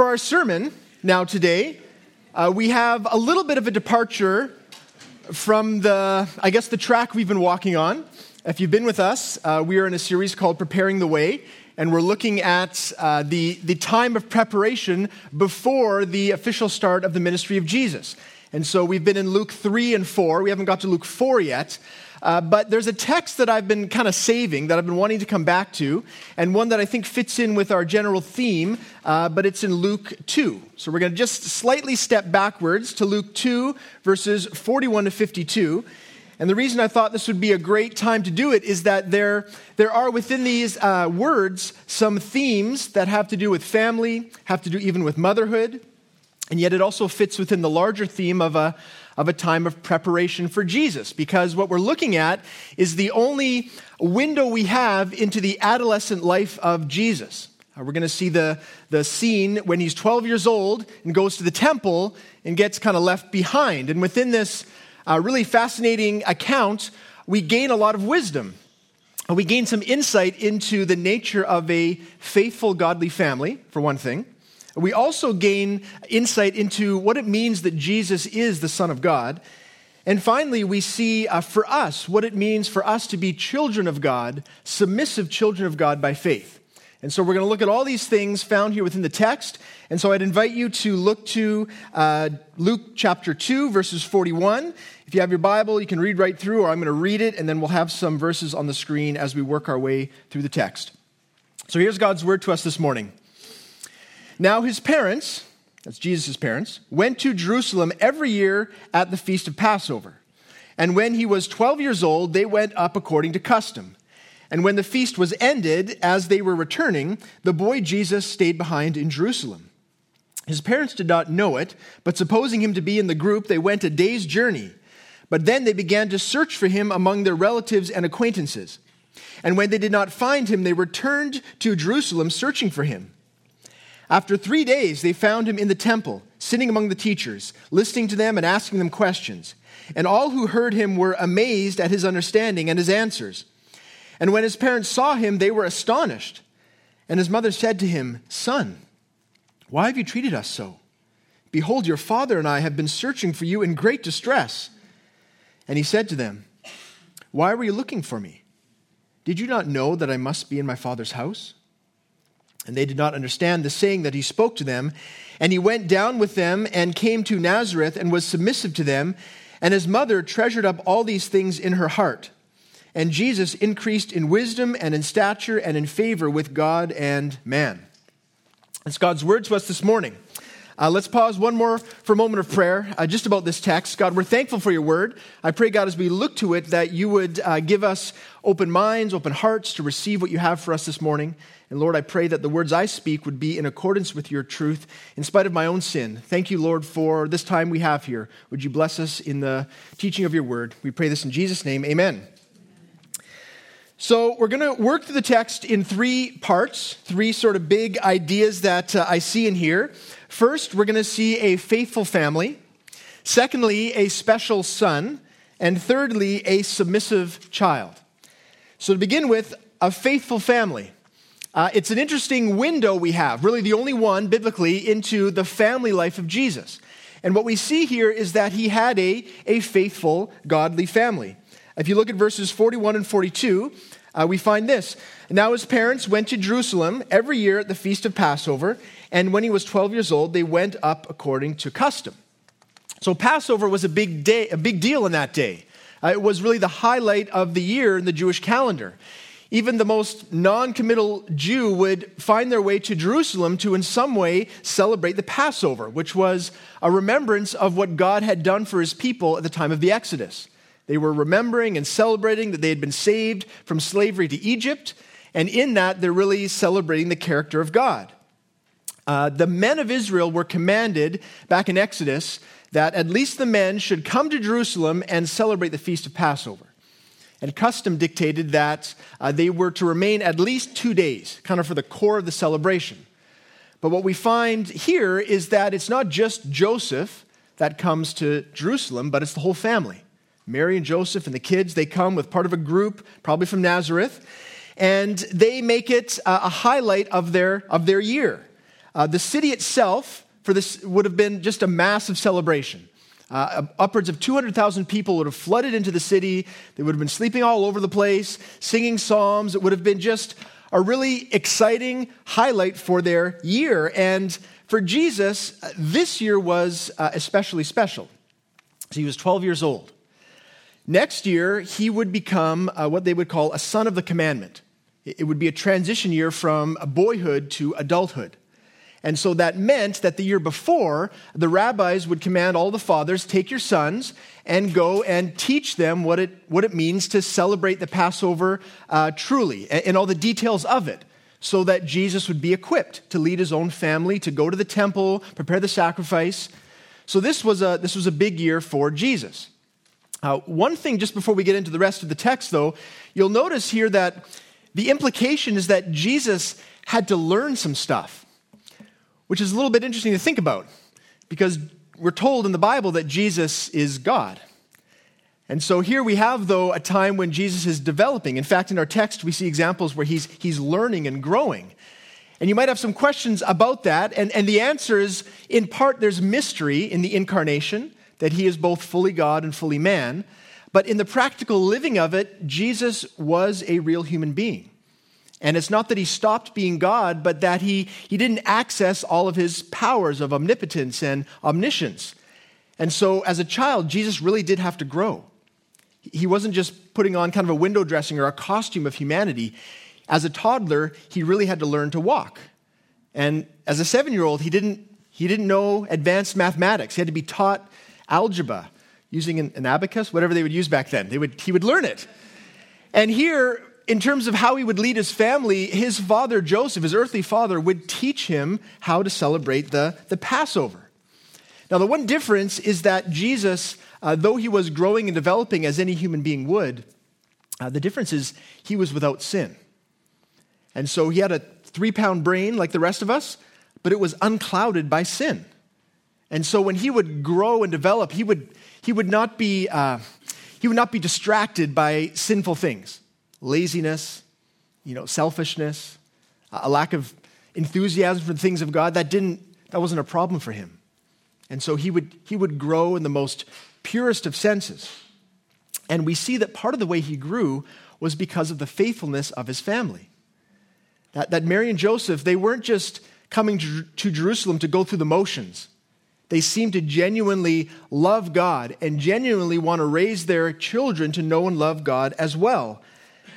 for our sermon now today, uh, we have a little bit of a departure from the, I guess, the track we've been walking on. If you've been with us, uh, we are in a series called Preparing the Way, and we're looking at uh, the, the time of preparation before the official start of the ministry of Jesus. And so we've been in Luke 3 and 4. We haven't got to Luke 4 yet. Uh, but there's a text that I've been kind of saving that I've been wanting to come back to, and one that I think fits in with our general theme, uh, but it's in Luke 2. So we're going to just slightly step backwards to Luke 2, verses 41 to 52. And the reason I thought this would be a great time to do it is that there, there are within these uh, words some themes that have to do with family, have to do even with motherhood, and yet it also fits within the larger theme of a, of a time of preparation for Jesus, because what we're looking at is the only window we have into the adolescent life of Jesus. Uh, we're going to see the, the scene when he's 12 years old and goes to the temple and gets kind of left behind. And within this uh, really fascinating account, we gain a lot of wisdom. We gain some insight into the nature of a faithful, godly family, for one thing. We also gain insight into what it means that Jesus is the Son of God. And finally, we see uh, for us what it means for us to be children of God, submissive children of God by faith. And so we're going to look at all these things found here within the text. And so I'd invite you to look to uh, Luke chapter 2, verses 41. If you have your Bible, you can read right through, or I'm going to read it, and then we'll have some verses on the screen as we work our way through the text. So here's God's word to us this morning. Now, his parents, that's Jesus' parents, went to Jerusalem every year at the feast of Passover. And when he was 12 years old, they went up according to custom. And when the feast was ended, as they were returning, the boy Jesus stayed behind in Jerusalem. His parents did not know it, but supposing him to be in the group, they went a day's journey. But then they began to search for him among their relatives and acquaintances. And when they did not find him, they returned to Jerusalem searching for him. After three days, they found him in the temple, sitting among the teachers, listening to them and asking them questions. And all who heard him were amazed at his understanding and his answers. And when his parents saw him, they were astonished. And his mother said to him, Son, why have you treated us so? Behold, your father and I have been searching for you in great distress. And he said to them, Why were you looking for me? Did you not know that I must be in my father's house? And they did not understand the saying that he spoke to them. And he went down with them and came to Nazareth and was submissive to them. And his mother treasured up all these things in her heart. And Jesus increased in wisdom and in stature and in favor with God and man. That's God's word to us this morning. Uh, let's pause one more for a moment of prayer uh, just about this text. God, we're thankful for your word. I pray, God, as we look to it, that you would uh, give us open minds, open hearts to receive what you have for us this morning. And Lord, I pray that the words I speak would be in accordance with your truth in spite of my own sin. Thank you, Lord, for this time we have here. Would you bless us in the teaching of your word? We pray this in Jesus' name. Amen. So, we're going to work through the text in three parts, three sort of big ideas that uh, I see in here. First, we're going to see a faithful family. Secondly, a special son. And thirdly, a submissive child. So, to begin with, a faithful family. Uh, it's an interesting window we have, really the only one biblically, into the family life of Jesus. And what we see here is that he had a, a faithful, godly family. If you look at verses 41 and 42, uh, we find this. Now his parents went to Jerusalem every year at the feast of Passover, and when he was 12 years old, they went up according to custom. So Passover was a big day, a big deal in that day. Uh, it was really the highlight of the year in the Jewish calendar. Even the most non committal Jew would find their way to Jerusalem to, in some way, celebrate the Passover, which was a remembrance of what God had done for his people at the time of the Exodus. They were remembering and celebrating that they had been saved from slavery to Egypt, and in that, they're really celebrating the character of God. Uh, the men of Israel were commanded back in Exodus that at least the men should come to Jerusalem and celebrate the feast of Passover. And custom dictated that uh, they were to remain at least two days, kind of for the core of the celebration. But what we find here is that it's not just Joseph that comes to Jerusalem, but it's the whole family. Mary and Joseph and the kids, they come with part of a group, probably from Nazareth, and they make it a highlight of their, of their year. Uh, the city itself for this would have been just a massive celebration. Uh, upwards of 200,000 people would have flooded into the city. They would have been sleeping all over the place, singing psalms. It would have been just a really exciting highlight for their year. And for Jesus, this year was uh, especially special. So he was 12 years old. Next year, he would become uh, what they would call a son of the commandment. It would be a transition year from boyhood to adulthood. And so that meant that the year before, the rabbis would command all the fathers take your sons and go and teach them what it, what it means to celebrate the Passover uh, truly and, and all the details of it, so that Jesus would be equipped to lead his own family, to go to the temple, prepare the sacrifice. So this was a, this was a big year for Jesus. Uh, one thing, just before we get into the rest of the text, though, you'll notice here that the implication is that Jesus had to learn some stuff which is a little bit interesting to think about because we're told in the Bible that Jesus is God. And so here we have, though, a time when Jesus is developing. In fact, in our text, we see examples where he's, he's learning and growing. And you might have some questions about that. And, and the answer is in part, there's mystery in the incarnation, that he is both fully God and fully man. But in the practical living of it, Jesus was a real human being. And it's not that he stopped being God, but that he, he didn't access all of his powers of omnipotence and omniscience. And so, as a child, Jesus really did have to grow. He wasn't just putting on kind of a window dressing or a costume of humanity. As a toddler, he really had to learn to walk. And as a seven year old, he didn't, he didn't know advanced mathematics. He had to be taught algebra using an, an abacus, whatever they would use back then. They would, he would learn it. And here, in terms of how he would lead his family, his father Joseph, his earthly father, would teach him how to celebrate the, the Passover. Now, the one difference is that Jesus, uh, though he was growing and developing as any human being would, uh, the difference is he was without sin. And so he had a three pound brain like the rest of us, but it was unclouded by sin. And so when he would grow and develop, he would, he would, not, be, uh, he would not be distracted by sinful things laziness, you know, selfishness, a lack of enthusiasm for the things of God, that didn't that wasn't a problem for him. And so he would he would grow in the most purest of senses. And we see that part of the way he grew was because of the faithfulness of his family. That, that Mary and Joseph, they weren't just coming to, to Jerusalem to go through the motions. They seemed to genuinely love God and genuinely want to raise their children to know and love God as well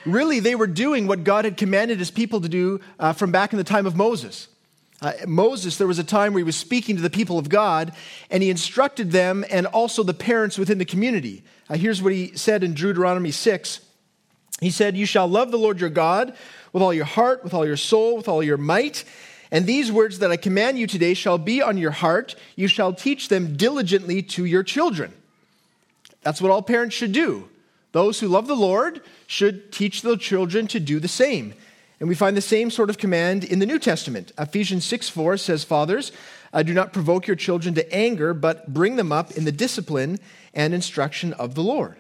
really they were doing what God had commanded his people to do uh, from back in the time of Moses. Uh, Moses, there was a time where he was speaking to the people of God, and he instructed them and also the parents within the community. Uh, here's what he said in Deuteronomy 6. He said, You shall love the Lord your God with all your heart, with all your soul, with all your might. And these words that I command you today shall be on your heart. You shall teach them diligently to your children. That's what all parents should do. Those who love the Lord should teach their children to do the same. And we find the same sort of command in the New Testament. Ephesians 6 4 says, Fathers, uh, do not provoke your children to anger, but bring them up in the discipline and instruction of the Lord.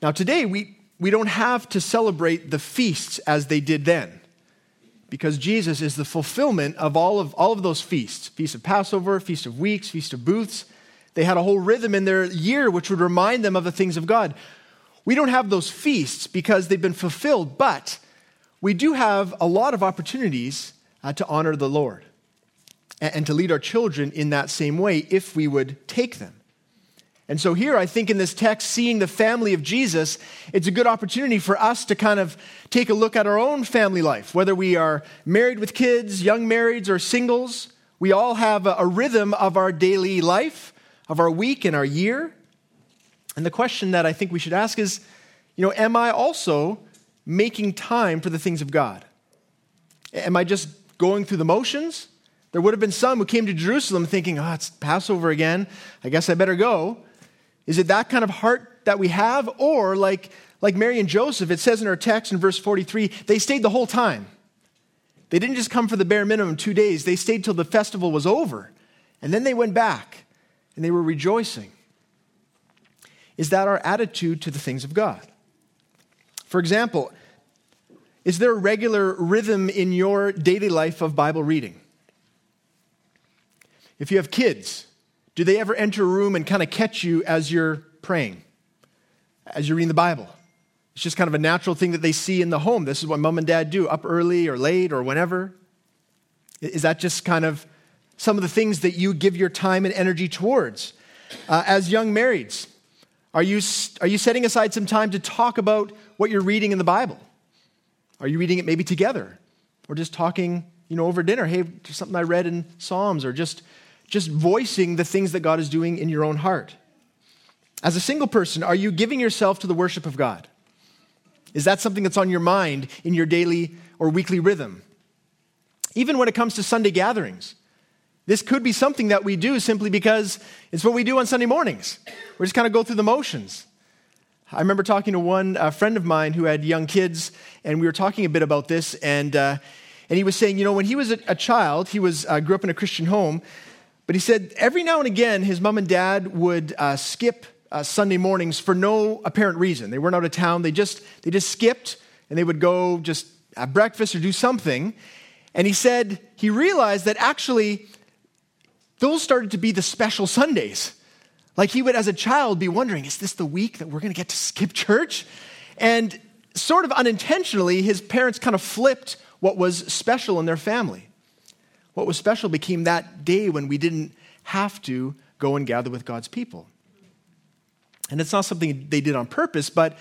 Now, today, we, we don't have to celebrate the feasts as they did then, because Jesus is the fulfillment of all of, all of those feasts Feast of Passover, Feast of Weeks, Feast of Booths. They had a whole rhythm in their year which would remind them of the things of God. We don't have those feasts because they've been fulfilled, but we do have a lot of opportunities uh, to honor the Lord and, and to lead our children in that same way if we would take them. And so, here, I think in this text, seeing the family of Jesus, it's a good opportunity for us to kind of take a look at our own family life, whether we are married with kids, young marrieds, or singles. We all have a, rhythm of our daily life of our week and our year. And the question that I think we should ask is, you know, am I also making time for the things of God? Am I just going through the motions? There would have been some who came to Jerusalem thinking, oh, it's Passover again. I guess I better go. Is it that kind of heart that we have? Or like, like Mary and Joseph, it says in our text in verse 43, they stayed the whole time. They didn't just come for the bare minimum two days, they stayed till the festival was over. And then they went back and they were rejoicing. Is that our attitude to the things of God? For example, Is there a regular rhythm in your daily life of Bible reading? If you have kids, do they ever enter a room and kind of catch you as you're praying, as you're reading the Bible? It's just kind of a natural thing that they see in the home. This is what mom and dad do, up early or late or whenever. Is that just kind of some of the things that you give your time and energy towards? Uh, as young marrieds, are you, are you setting aside some time to talk about what you're reading in the Bible? Are you reading it maybe together? Or just talking, you know, over dinner? Hey, something I read in Psalms, or just, just voicing the things that God is doing in your own heart. As a single person, are you giving yourself to the worship of God? Is that something that's on your mind in your daily or weekly rhythm? Even when it comes to Sunday gatherings, this could be something that we do simply because it's what we do on Sunday mornings. We just kind of go through the motions. I remember talking to one uh, friend of mine who had young kids, and we were talking a bit about this, and, uh, and he was saying, you know, when he was a, a child, he was, uh, grew up in a Christian home, but he said every now and again his mom and dad would uh, skip uh, Sunday mornings for no apparent reason. They weren't out of town. They just, they just skipped and they would go just have breakfast or do something. And he said he realized that actually those started to be the special Sundays. Like he would, as a child, be wondering, is this the week that we're going to get to skip church? And sort of unintentionally, his parents kind of flipped what was special in their family. What was special became that day when we didn't have to go and gather with God's people. And it's not something they did on purpose, but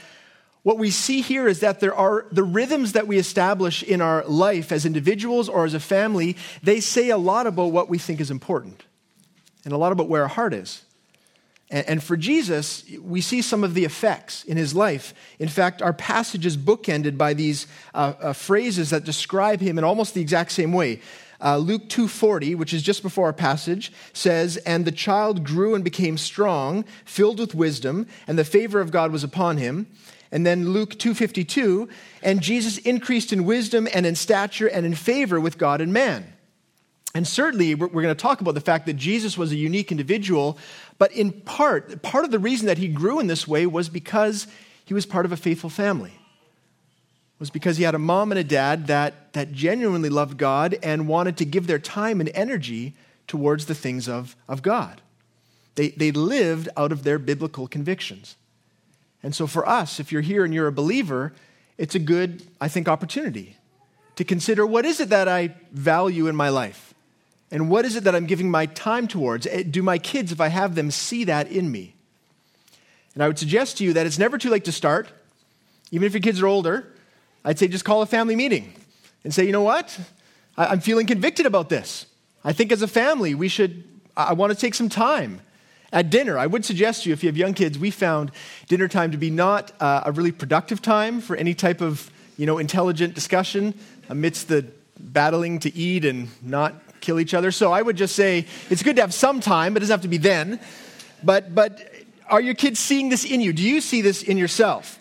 what we see here is that there are the rhythms that we establish in our life as individuals or as a family, they say a lot about what we think is important and a lot about where our heart is. And, for Jesus, we see some of the effects in his life. In fact, our passage is bookended by these uh, uh, phrases that describe him in almost the exact same way. Uh, Luke 2:40, which is just before our passage, says, "And the child grew and became strong, filled with wisdom, and the favor of God was upon him." And then Luke 2:52, "And Jesus increased in wisdom and in stature and in favor with God and man." And certainly, we're going to talk about the fact that Jesus was a unique individual, but in part, part of the reason that he grew in this way was because he was part of a faithful family was because he had a mom and a dad that, that genuinely loved God and wanted to give their time and energy towards the things of, of God. They, they lived out of their biblical convictions. And so for us, if you're here and you're a believer, it's a good, I think, opportunity to consider what is it that I value in my life? And what is it that I'm giving my time towards? Eh, do my kids, if I have them, see that in me? And I would suggest to you that it's never too late to start, even if your kids are older. I'd say just call a family meeting and say, you know what? I'm feeling convicted about this. I think as a family, we should, I want to take some time at dinner. I would suggest to you, if you have young kids, we found dinner time to be not uh, a really productive time for any type of, you know, intelligent discussion amidst the battling to eat and not kill each other. So I would just say it's good to have some time, but it doesn't have to be then. But, but are your kids seeing this in you? Do you see this in yourself?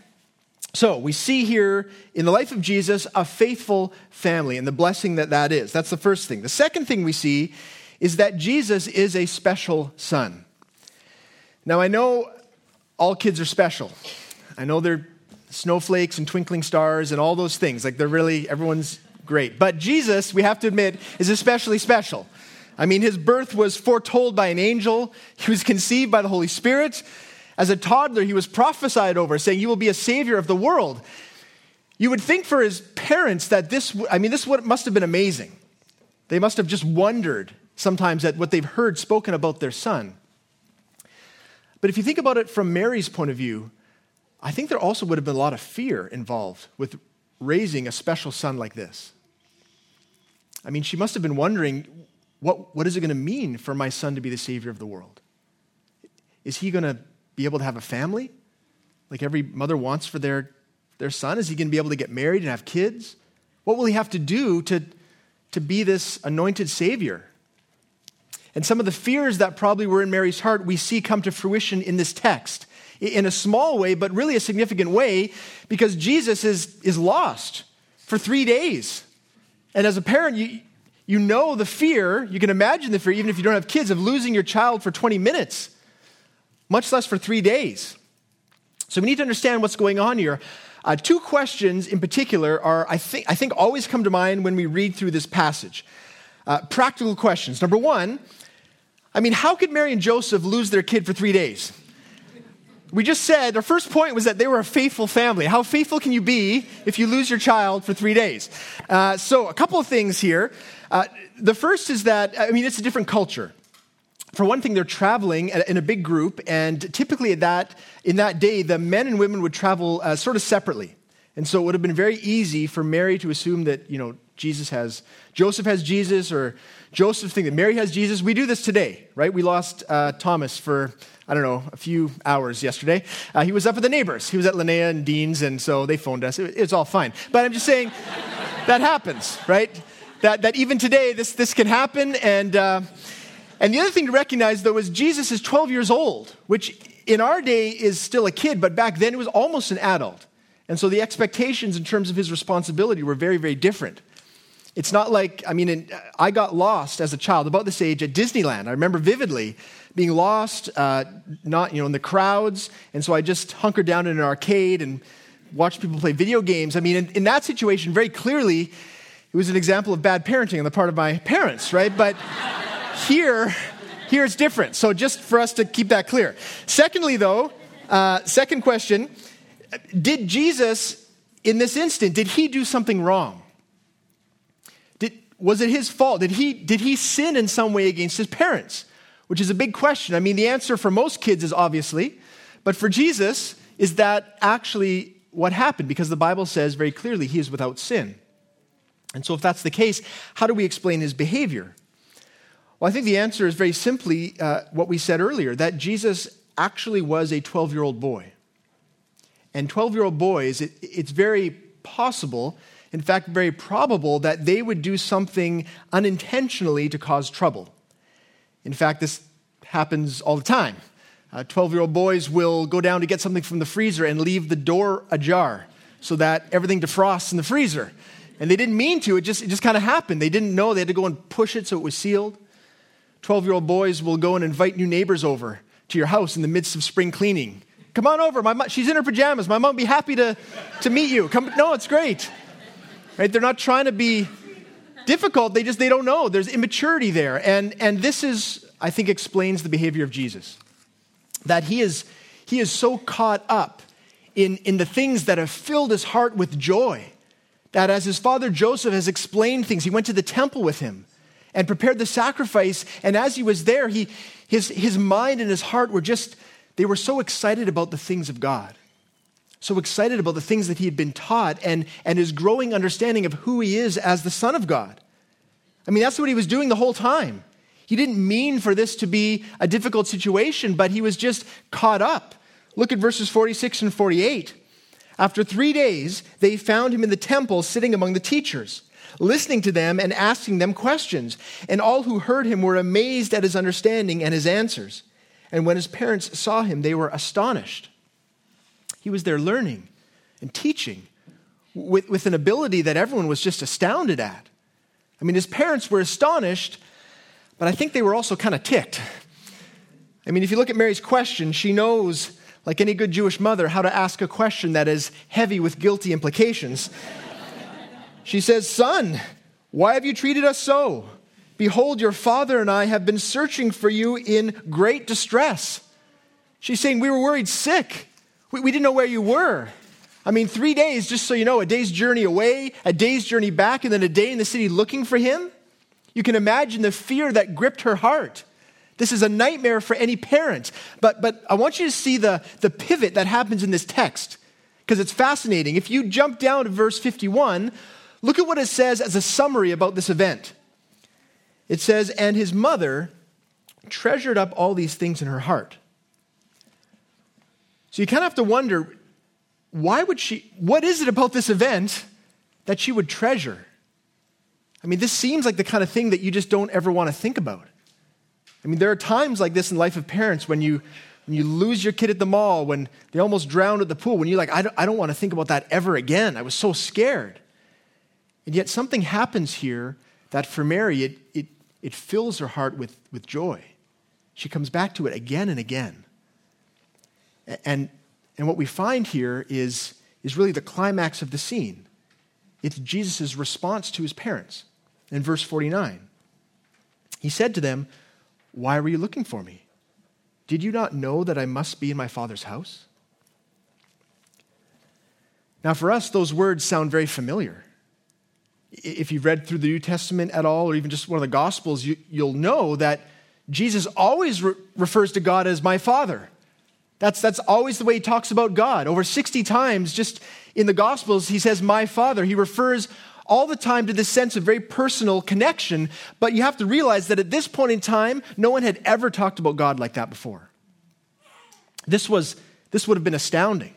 So we see here in the life of Jesus a faithful family and the blessing that that is. That's the first thing. The second thing we see is that Jesus is a special son. Now I know all kids are special. I know they're snowflakes and twinkling stars and all those things. Like they're really, everyone's great. But Jesus, we have to admit, is especially special. I mean, his birth was foretold by an angel, he was conceived by the Holy Spirit. As a toddler, he was prophesied over, saying, You will be a savior of the world. You would think for his parents that this, I mean, this must have been amazing. They must have just wondered sometimes at what they've heard spoken about their son. But if you think about it from Mary's point of view, I think there also would have been a lot of fear involved with raising a special son like this. I mean, she must have been wondering what, what is it going to mean for my son to be the savior of the world? Is he going to be able to have a family like every mother wants for their, their son? Is he going to be able to get married and have kids? What will he have to do to, to be this anointed Savior? And some of the fears that probably were in Mary's heart, we see come to fruition in this text in a small way, but really a significant way, because Jesus is, is lost for three days. And as a parent, you, you know the fear, you can imagine the fear, even if you don't have kids, of losing your child for 20 minutes much less for three days. So we need to understand what's going on here. Uh, two questions in particular are, I think, I think, always come to mind when we read through this passage. Uh, practical questions. Number one, I mean, how could Mary and Joseph lose their kid for three days? We just said, our first point was that they were a faithful family. How faithful can you be if you lose your child for three days? Uh, so, a couple of things here. Uh, the first is that, I mean, it's a different culture. For one thing, they're traveling in a big group, and typically at that, in that day, the men and women would travel uh, sort of separately. And so it would have been very easy for Mary to assume that, you know, Jesus has, Joseph has Jesus, or Joseph think that Mary has Jesus. We do this today, right? We lost uh, Thomas for, I don't know, a few hours yesterday. Uh, he was up with the neighbors. He was at Linnea and Dean's, and so they phoned us. It, it's all fine. But I'm just saying, that happens, right? That, that even today, this, this can happen, and... And the other thing to recognize, though, is Jesus is 12 years old, which in our day is still a kid, but back then it was almost an adult. And so the expectations in terms of his responsibility were very, very different. It's not like, I mean, I got lost as a child, about this age, at Disneyland. I remember vividly being lost, uh, not, you know, in the crowds. And so I just hunkered down in an arcade and watched people play video games. I mean, in, in that situation, very clearly, it was an example of bad parenting on the part of my parents, right? But here, here it's different. So just for us to keep that clear. Secondly, though, uh, second question Did Jesus, in this instant, did he do something wrong? Did, was it his fault? Did he, did he sin in some way against his parents? Which is a big question. I mean, the answer for most kids is obviously, but for Jesus, is that actually what happened? Because the Bible says very clearly he is without sin. And so, if that's the case, how do we explain his behavior? Well, I think the answer is very simply uh, what we said earlier that Jesus actually was a 12 year old boy. And 12 year old boys, it, it's very possible, in fact, very probable, that they would do something unintentionally to cause trouble. In fact, this happens all the time. 12 uh, year old boys will go down to get something from the freezer and leave the door ajar so that everything defrosts in the freezer. And they didn't mean to, it just, it just kind of happened. They didn't know, they had to go and push it so it was sealed. 12 year old boys will go and invite new neighbors over to your house in the midst of spring cleaning. Come on over. My mom, she's in her pajamas. My mom will be happy to, to meet you. Come, no, it's great. Right? They're not trying to be difficult. They just they don't know. There's immaturity there. And, and this is, I think, explains the behavior of Jesus. That he is, he is so caught up in, in the things that have filled his heart with joy. That as his father Joseph has explained things, he went to the temple with him and prepared the sacrifice. And as he was there, he, his, his mind and his heart were just, they were so excited about the things of God. So excited about the things that he had been taught and, and his growing understanding of who he is as the Son of God. I mean, that's what he was doing the whole time. He didn't mean for this to be a difficult situation, but he was just caught up. Look at verses 46 and 48. After three days, they found him in the temple sitting among the teachers listening to them and asking them questions. And all who heard him were amazed at his understanding and his answers. And when his parents saw him, they were astonished. He was there learning and teaching with, with an ability that everyone was just astounded at. I mean, his parents were astonished, but I think they were also kind of ticked. I mean, if you look at Mary's question, she knows, like any good Jewish mother, how to ask a question that is heavy with guilty implications. She says, Son, why have you treated us so? Behold, your father and I have been searching for you in great distress. She's saying, We were worried sick. We, we didn't know where you were. I mean, three days, just so you know, a day's journey away, a day's journey back, and then a day in the city looking for him. You can imagine the fear that gripped her heart. This is a nightmare for any parent. But, but I want you to see the, the pivot that happens in this text because it's fascinating. If you jump down to verse 51, Look at what it says as a summary about this event. It says, And his mother treasured up all these things in her heart. So you kind of have to wonder why would she, what is it about this event that she would treasure? I mean, this seems like the kind of thing that you just don't ever want to think about. I mean, there are times like this in life of parents when you, when you lose your kid at the mall, when they almost drowned at the pool, when you're like, I don't, I don't want to think about that ever again. I was so scared. And yet something happens here that for Mary, it, it, it fills her heart with, with joy. She comes back to it again and again. And, and what we find here is, is really the climax of the scene. It's Jesus' response to his parents. In verse 49, he said to them, Why were you looking for me? Did you not know that I must be in my Father's house? Now, for us, those words sound very familiar. If you've read through the New Testament at all, or even just one of the Gospels, you, will know that Jesus always re- refers to God as my Father. That's, that's always the way he talks about God. Over 60 times, just in the Gospels, he says, My Father. He refers all the time to this sense of very personal connection, but you have to realize that at this point in time, no one had ever talked about God like that before. This, was, this would have been astounding.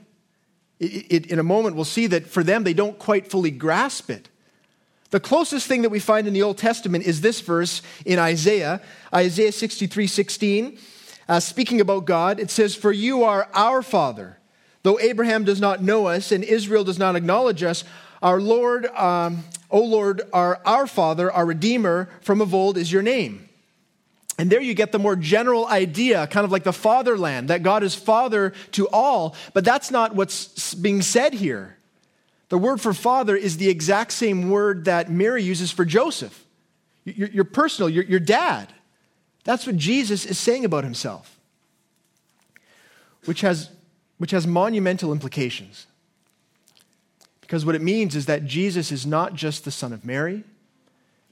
It, it, in a moment, we'll see that for them, they don't quite fully grasp it. The closest thing that we find in the Old Testament is this verse in Isaiah, Isaiah 63 16. Uh, speaking about God, it says, For you are our Father. Though Abraham does not know us and Israel does not acknowledge us, our Lord, um, O Lord, our, our Father, our Redeemer from of old is your name. And there you get the more general idea, kind of like the fatherland, that God is father to all. But that's not what's being said here. The word for father is the exact same word that Mary uses for Joseph. Your, personal, your, your dad. That's what Jesus is saying about himself, which has, which has monumental implications. Because what it means is that Jesus is not just the son of Mary,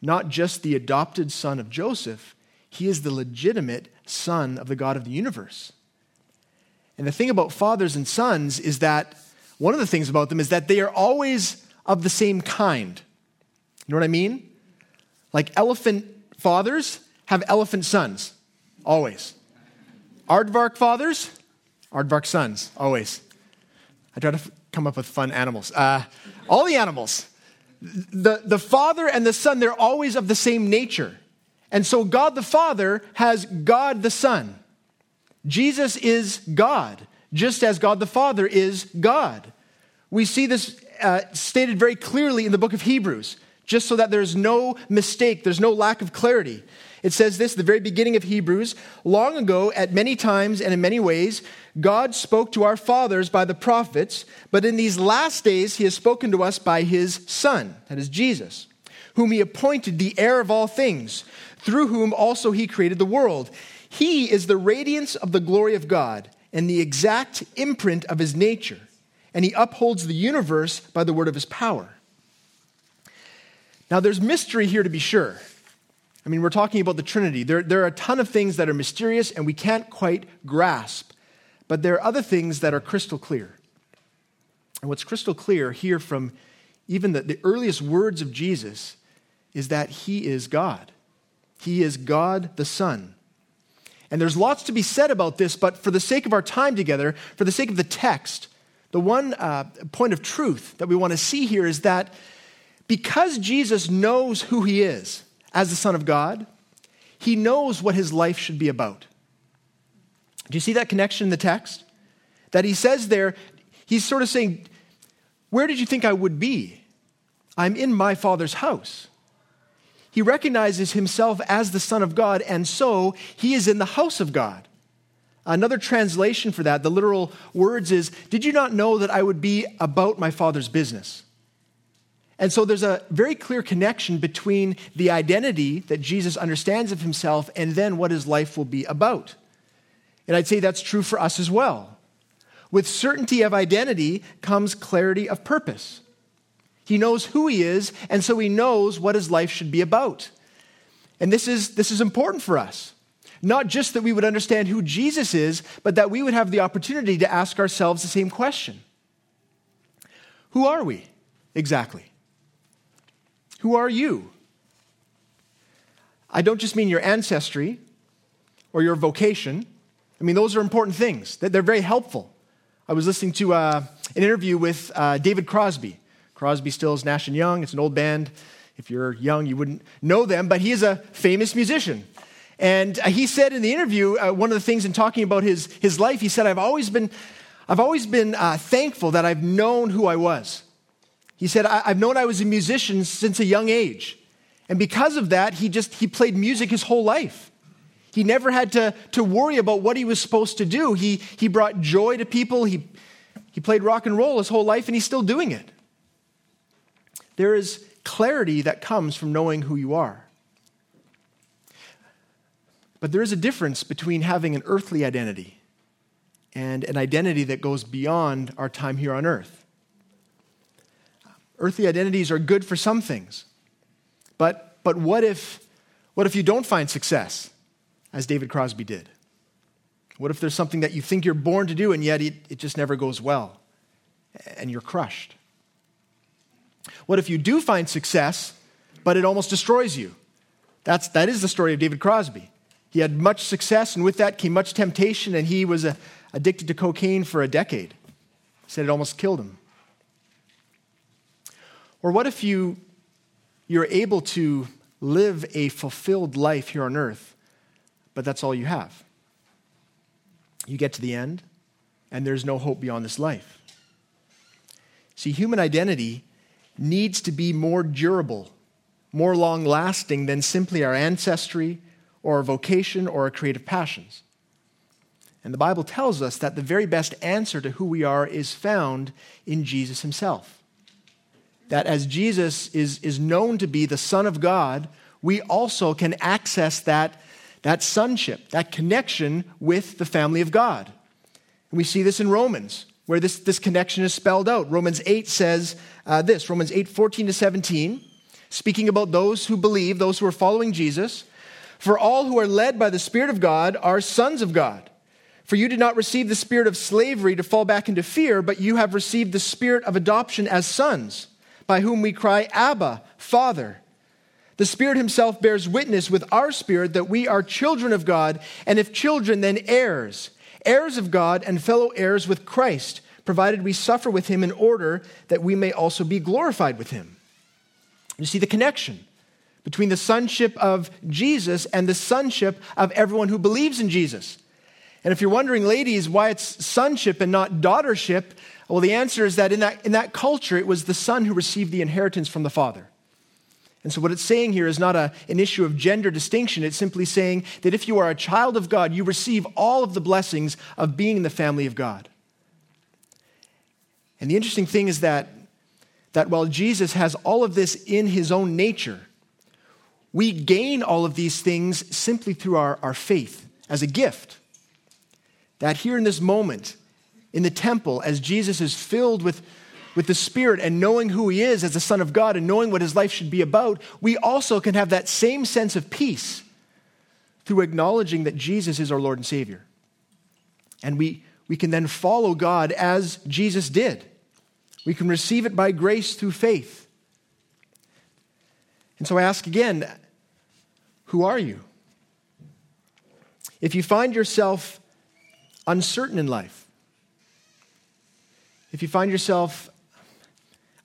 not just the adopted son of Joseph, he is the legitimate son of the God of the universe. And the thing about fathers and sons is that one of the things about them is that they are always of the same kind. You know what I mean? Like elephant fathers have elephant sons, always. Aardvark fathers, aardvark sons, always. I try to f- come up with fun animals. Uh, all the animals. The, the father and the son, they're always of the same nature. And so God the Father has God the Son. Jesus is God just as God the Father is God. We see this uh, stated very clearly in the book of Hebrews, just so that there's no mistake, there's no lack of clarity. It says this, the very beginning of Hebrews long ago, at many times and in many ways, God spoke to our fathers by the prophets, but in these last days, he has spoken to us by his Son, that is Jesus, whom he appointed the heir of all things, through whom also he created the world. He is the radiance of the glory of God and the exact imprint of his nature, and he upholds the universe by the word of his power. Now, there's mystery here to be sure. I mean, we're talking about the Trinity. There, there are a ton of things that are mysterious and we can't quite grasp, but there are other things that are crystal clear. And what's crystal clear here from even the, the earliest words of Jesus is that he is God. He is God the Son. And there's lots to be said about this, but for the sake of our time together, for the sake of the text, the one uh, point of truth that we want to see here is that because Jesus knows who he is as the Son of God, he knows what his life should be about. Do you see that connection in the text? That he says there, he's sort of saying, Where did you think I would be? I'm in my Father's house. He recognizes himself as the Son of God, and so he is in the house of God. Another translation for that, the literal words is Did you not know that I would be about my Father's business? And so there's a very clear connection between the identity that Jesus understands of himself and then what his life will be about. And I'd say that's true for us as well. With certainty of identity comes clarity of purpose. He knows who he is, and so he knows what his life should be about. And this is, this is important for us. Not just that we would understand who Jesus is, but that we would have the opportunity to ask ourselves the same question Who are we exactly? Who are you? I don't just mean your ancestry or your vocation. I mean, those are important things, they're very helpful. I was listening to uh, an interview with uh, David Crosby. Crosby, Stills, Nash and Young. It's an old band. If you're young, you wouldn't know them, but he is a famous musician. And uh, he said in the interview, uh, one of the things in talking about his, his life, he said, I've always been, I've always been uh, thankful that I've known who I was. He said, I, have known I was a musician since a young age. And because of that, he just, he played music his whole life. He never had to, to worry about what he was supposed to do. He, he brought joy to people. He, He played rock and roll his whole life and he's still doing it. There is clarity that comes from knowing who you are. But there is a difference between having an earthly identity and an identity that goes beyond our time here on earth. Earthly identities are good for some things, but, but what, if, what if you don't find success, as David Crosby did? What if there's something that you think you're born to do and yet it, it just never goes well and you're crushed? What if you do find success, but it almost destroys you? That's, that is the story of David Crosby. He had much success, and with that came much temptation, and he was uh, addicted to cocaine for a decade. He said it almost killed him. Or what if you, you're able to live a fulfilled life here on earth, but that's all you have? You get to the end, and there's no hope beyond this life. See, human identity needs to be more durable, more long lasting than simply our ancestry or our vocation or our creative passions. And the Bible tells us that the very best answer to who we are is found in Jesus himself. That as Jesus is, is known to be the Son of God, we also can access that, that sonship, that connection with the family of God. And we see this in Romans, where this, this connection is spelled out. Romans 8 says uh, this Romans 8 14 to 17, speaking about those who believe, those who are following Jesus. For all who are led by the Spirit of God are sons of God. For you did not receive the spirit of slavery to fall back into fear, but you have received the spirit of adoption as sons, by whom we cry, Abba, Father. The Spirit Himself bears witness with our spirit that we are children of God, and if children, then heirs, heirs of God and fellow heirs with Christ, provided we suffer with Him in order that we may also be glorified with Him. You see the connection between the sonship of Jesus and the sonship of everyone who believes in Jesus. And if you're wondering, ladies, why it's sonship and not daughtership, well, the answer is that in, that in that culture, it was the son who received the inheritance from the father. And so, what it's saying here is not a, an issue of gender distinction. It's simply saying that if you are a child of God, you receive all of the blessings of being in the family of God. And the interesting thing is that, that while Jesus has all of this in his own nature, we gain all of these things simply through our, our faith as a gift that here in this moment, in the temple, as Jesus is filled with, with the Spirit and knowing who he is as the Son of God and knowing what his life should be about, we also can have that same sense of peace through acknowledging that Jesus is our Lord and Savior. And we, we can then follow God as Jesus did. We can receive it by grace through faith. And so I ask again who are you? If you find yourself uncertain in life, if you find yourself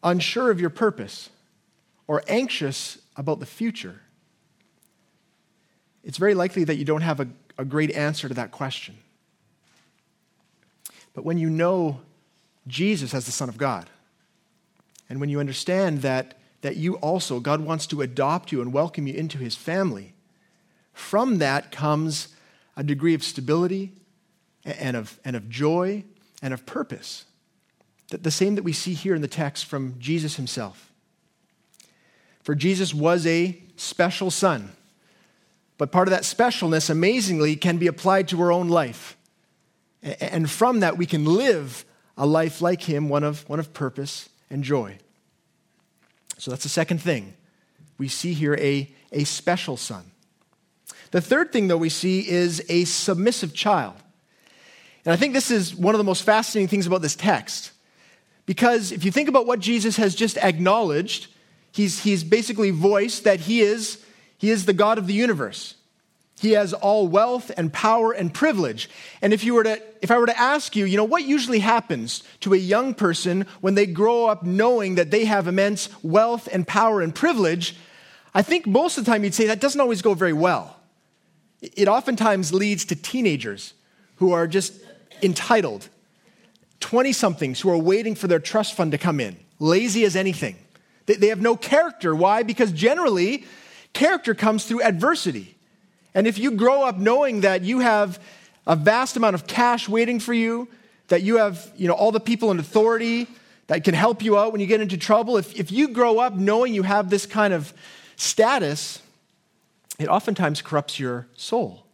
unsure of your purpose or anxious about the future, it's very likely that you don't have a, a great answer to that question. But when you know Jesus as the Son of God, and when you understand that, that you also, God wants to adopt you and welcome you into his family, from that comes a degree of stability and of, and of joy and of purpose. The same that we see here in the text from Jesus himself. For Jesus was a special son. But part of that specialness, amazingly, can be applied to our own life. And from that, we can live a life like him, one of, one of purpose and joy. So that's the second thing. We see here a, a special son. The third thing, though, we see is a submissive child. And I think this is one of the most fascinating things about this text. Because if you think about what Jesus has just acknowledged, he's, he's basically voiced that he is, he is the God of the universe. He has all wealth and power and privilege. And if, you were to, if I were to ask you, you know, what usually happens to a young person when they grow up knowing that they have immense wealth and power and privilege, I think most of the time you'd say that doesn't always go very well. It oftentimes leads to teenagers who are just entitled, 20 somethings who are waiting for their trust fund to come in, lazy as anything. They, they have no character. Why? Because generally, character comes through adversity. And if you grow up knowing that you have a vast amount of cash waiting for you, that you have you know, all the people in authority that can help you out when you get into trouble, if, if you grow up knowing you have this kind of status, it oftentimes corrupts your soul.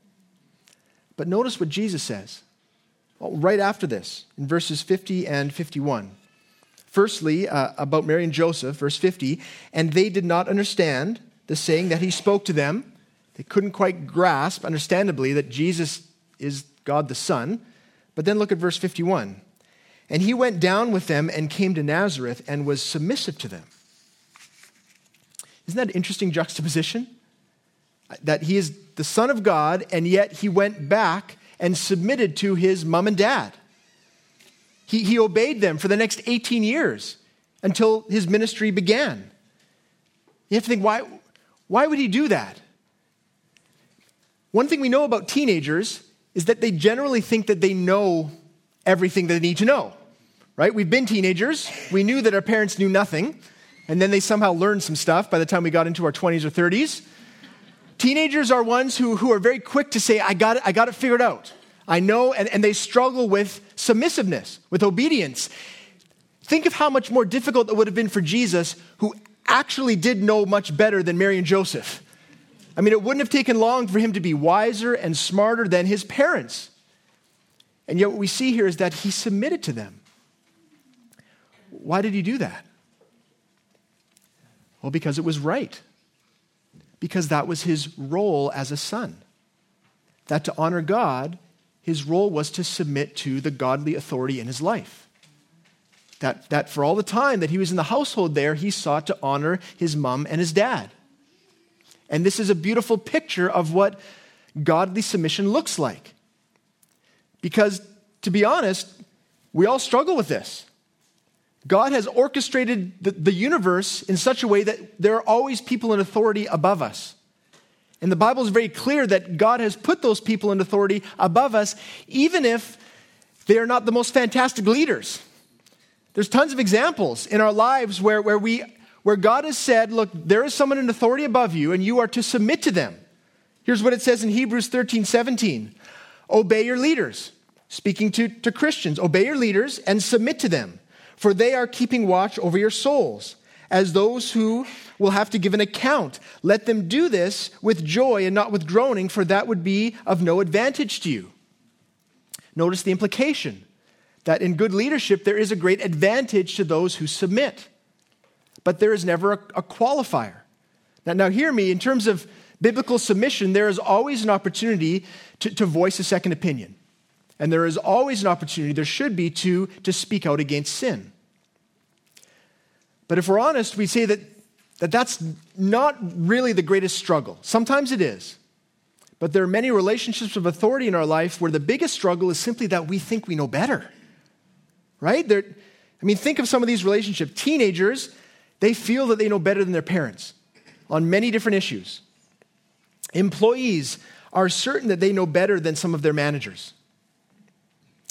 But notice what Jesus says well, right after this in verses 50 and 51. Firstly, uh, about Mary and Joseph, verse 50, and they did not understand the saying that he spoke to them. They couldn't quite grasp, understandably, that Jesus is God the Son. But then look at verse 51. And he went down with them and came to Nazareth and was submissive to them. Isn't that an interesting juxtaposition? That he is the Son of God, and yet he went back and submitted to his mom and dad. He, he obeyed them for the next 18 years until his ministry began. You have to think, why, why would he do that? One thing we know about teenagers is that they generally think that they know everything they need to know, right? We've been teenagers. We knew that our parents knew nothing, and then they somehow learned some stuff by the time we got into our 20s or 30s. Teenagers are ones who, who are very quick to say, I got it, I got it figured out. I know, and, and they struggle with submissiveness, with obedience. Think of how much more difficult it would have been for Jesus, who actually did know much better than Mary and Joseph. I mean, it wouldn't have taken long for him to be wiser and smarter than his parents. And yet, what we see here is that he submitted to them. Why did he do that? Well, because it was right. Because that was his role as a son. That to honor God his role was to submit to the godly authority in his life. That, that for all the time that he was in the household there, he sought to honor his mom and his dad. And this is a beautiful picture of what godly submission looks like. Because, to be honest, we all struggle with this. God has orchestrated the, the universe in such a way that there are always people in authority above us. And the Bible is very clear that God has put those people in authority above us, even if they are not the most fantastic leaders. There's tons of examples in our lives where, where, we, where God has said, Look, there is someone in authority above you, and you are to submit to them. Here's what it says in Hebrews 13 17 Obey your leaders, speaking to, to Christians. Obey your leaders and submit to them, for they are keeping watch over your souls as those who will have to give an account. Let them do this with joy and not with groaning, for that would be of no advantage to you. Notice the implication that in good leadership, there is a great advantage to those who submit, but there is never a, a qualifier. Now, now, hear me, in terms of biblical submission, there is always an opportunity to, to voice a second opinion. And there is always an opportunity, there should be, to, to speak out against sin. But if we're honest, we say that, that that's not really the greatest struggle. Sometimes it is. But there are many relationships of authority in our life where the biggest struggle is simply that we think we know better. Right? There, I mean, think of some of these relationships. Teenagers, they feel that they know better than their parents on many different issues. Employees are certain that they know better than some of their managers.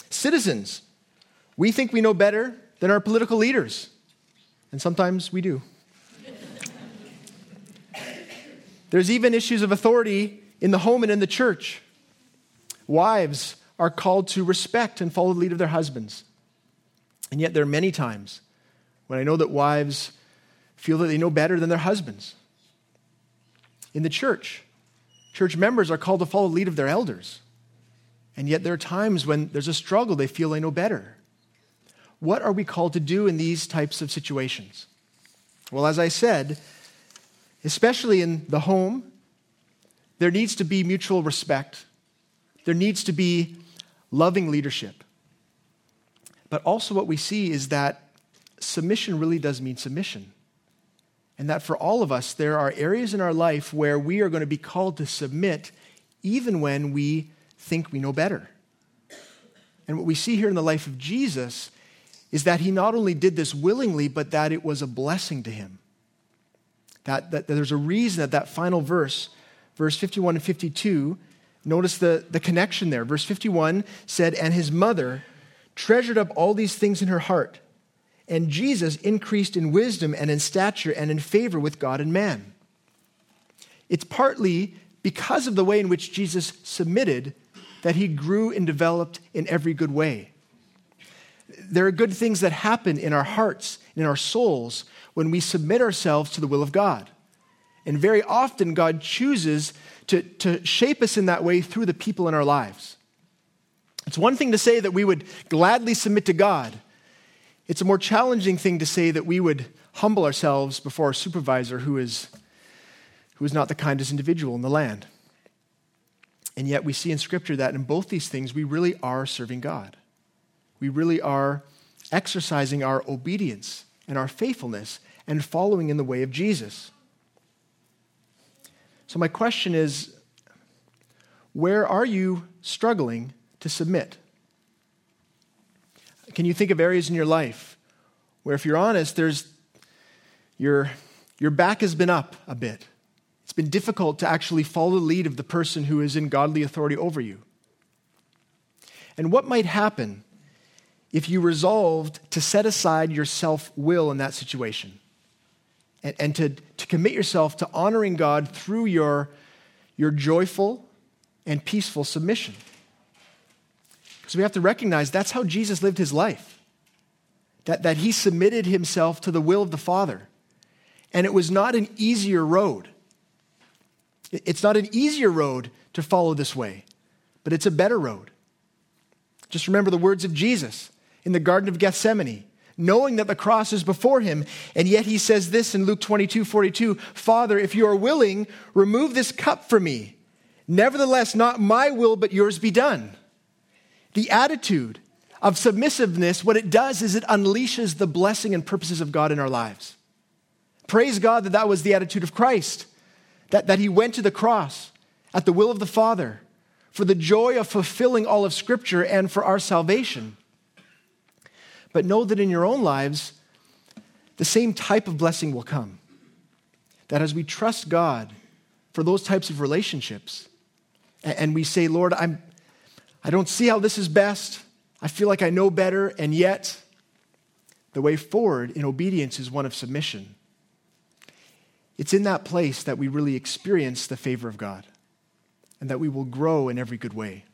Citizens, we think we know better than our political leaders. And sometimes we do. There's even issues of authority in the home and in the church. Wives are called to respect and follow the lead of their husbands. And yet, there are many times when I know that wives feel that they know better than their husbands. In the church, church members are called to follow the lead of their elders. And yet, there are times when there's a struggle, they feel they know better. What are we called to do in these types of situations? Well, as I said, especially in the home, there needs to be mutual respect. There needs to be loving leadership. But also, what we see is that submission really does mean submission. And that for all of us, there are areas in our life where we are going to be called to submit even when we think we know better. And what we see here in the life of Jesus is that he not only did this willingly, but that it was a blessing to him. That, that, that there's a reason that that final verse, verse 51 and 52, notice the, the connection there. Verse 51 said, And his mother treasured up all these things in her heart. And Jesus increased in wisdom and in stature and in favor with God and man. It's partly because of the way in which Jesus submitted that he grew and developed in every good way. there are good things that happen in our hearts, and in our souls, when we submit ourselves to the will of God. And very often, God chooses to, to shape us in that way through the people in our lives. It's one thing to say that we would gladly submit to God, it's a more challenging thing to say that we would humble ourselves before our supervisor who is, who is not the kindest individual in the land. And yet, we see in Scripture that in both these things, we really are serving God. We really are exercising our obedience and our faithfulness and following in the way of Jesus. So, my question is where are you struggling to submit? Can you think of areas in your life where, if you're honest, there's your, your back has been up a bit? It's been difficult to actually follow the lead of the person who is in godly authority over you. And what might happen if you resolved to set aside your self will in that situation? and, and to, to commit yourself to honoring God through your, your joyful and peaceful submission. Because we have to recognize that's how Jesus lived his life. That, that he submitted himself to the will of the Father. And it was not an easier road. It's not an easier road to follow this way, but it's a better road. Just remember the words of Jesus in the Garden of Gethsemane knowing that the cross is before him. And yet he says this in Luke 22 42 Father, if you are willing, remove this cup from me. Nevertheless, not my will, but yours be done. The attitude of submissiveness, what it does is it unleashes the blessing and purposes of God in our lives. Praise God that that was the attitude of Christ, that, that he went to the cross at the will of the Father for the joy of fulfilling all of Scripture and for our salvation. But know that in your own lives, the same type of blessing will come. That as we trust God for those types of relationships, and we say, Lord, I'm, I don't see how this is best. I feel like I know better, and yet the way forward in obedience is one of submission. It's in that place that we really experience the favor of God and that we will grow in every good way.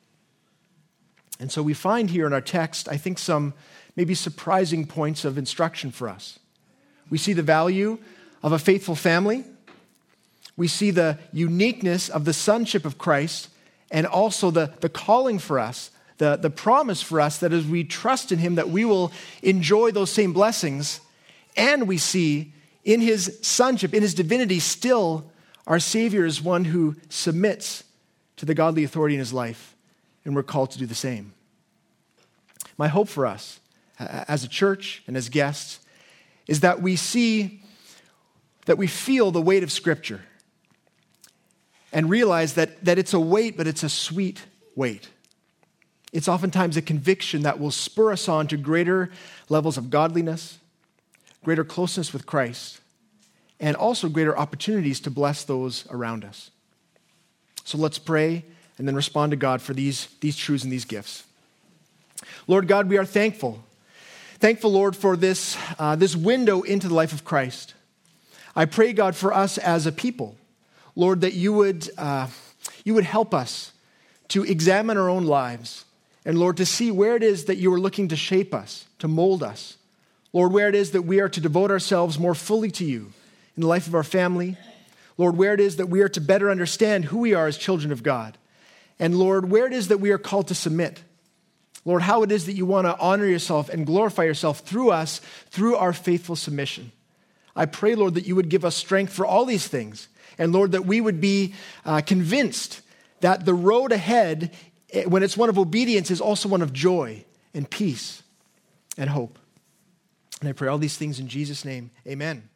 And so we find here in our text, I think, some maybe surprising points of instruction for us. We see the value of a faithful family. We see the uniqueness of the sonship of Christ and also the, the calling for us, the, the promise for us that as we trust in him that we will enjoy those same blessings. And we see in his sonship, in his divinity, still our Savior is one who submits to the godly authority in his life, and we're called to do the same. My hope for us as a church and as guests is that we see, that we feel the weight of Scripture and realize that, that it's a weight, but it's a sweet weight. It's oftentimes a conviction that will spur us on to greater levels of godliness, greater closeness with Christ, and also greater opportunities to bless those around us. So let's pray and then respond to God for these, these truths and these gifts. Lord God, we are thankful Thankful, Lord, for this, uh, this window into the life of Christ. I pray, God, for us as a people, Lord, that you would, uh, you would help us to examine our own lives. And Lord, to see where it is that you are looking to shape us, to mold us. Lord, where it is that we are to devote ourselves more fully to you in the life of our family. Lord, where it is that we are to better understand who we are as children of God. And Lord, where it is that we are called to submit Lord, how it is that you want to honor yourself and glorify yourself through us, through our faithful submission. I pray, Lord, that you would give us strength for all these things. And Lord, that we would be uh, convinced that the road ahead, eh, when it's one of obedience, is also one of joy and peace and hope. And I pray all these things in Jesus' name. Amen.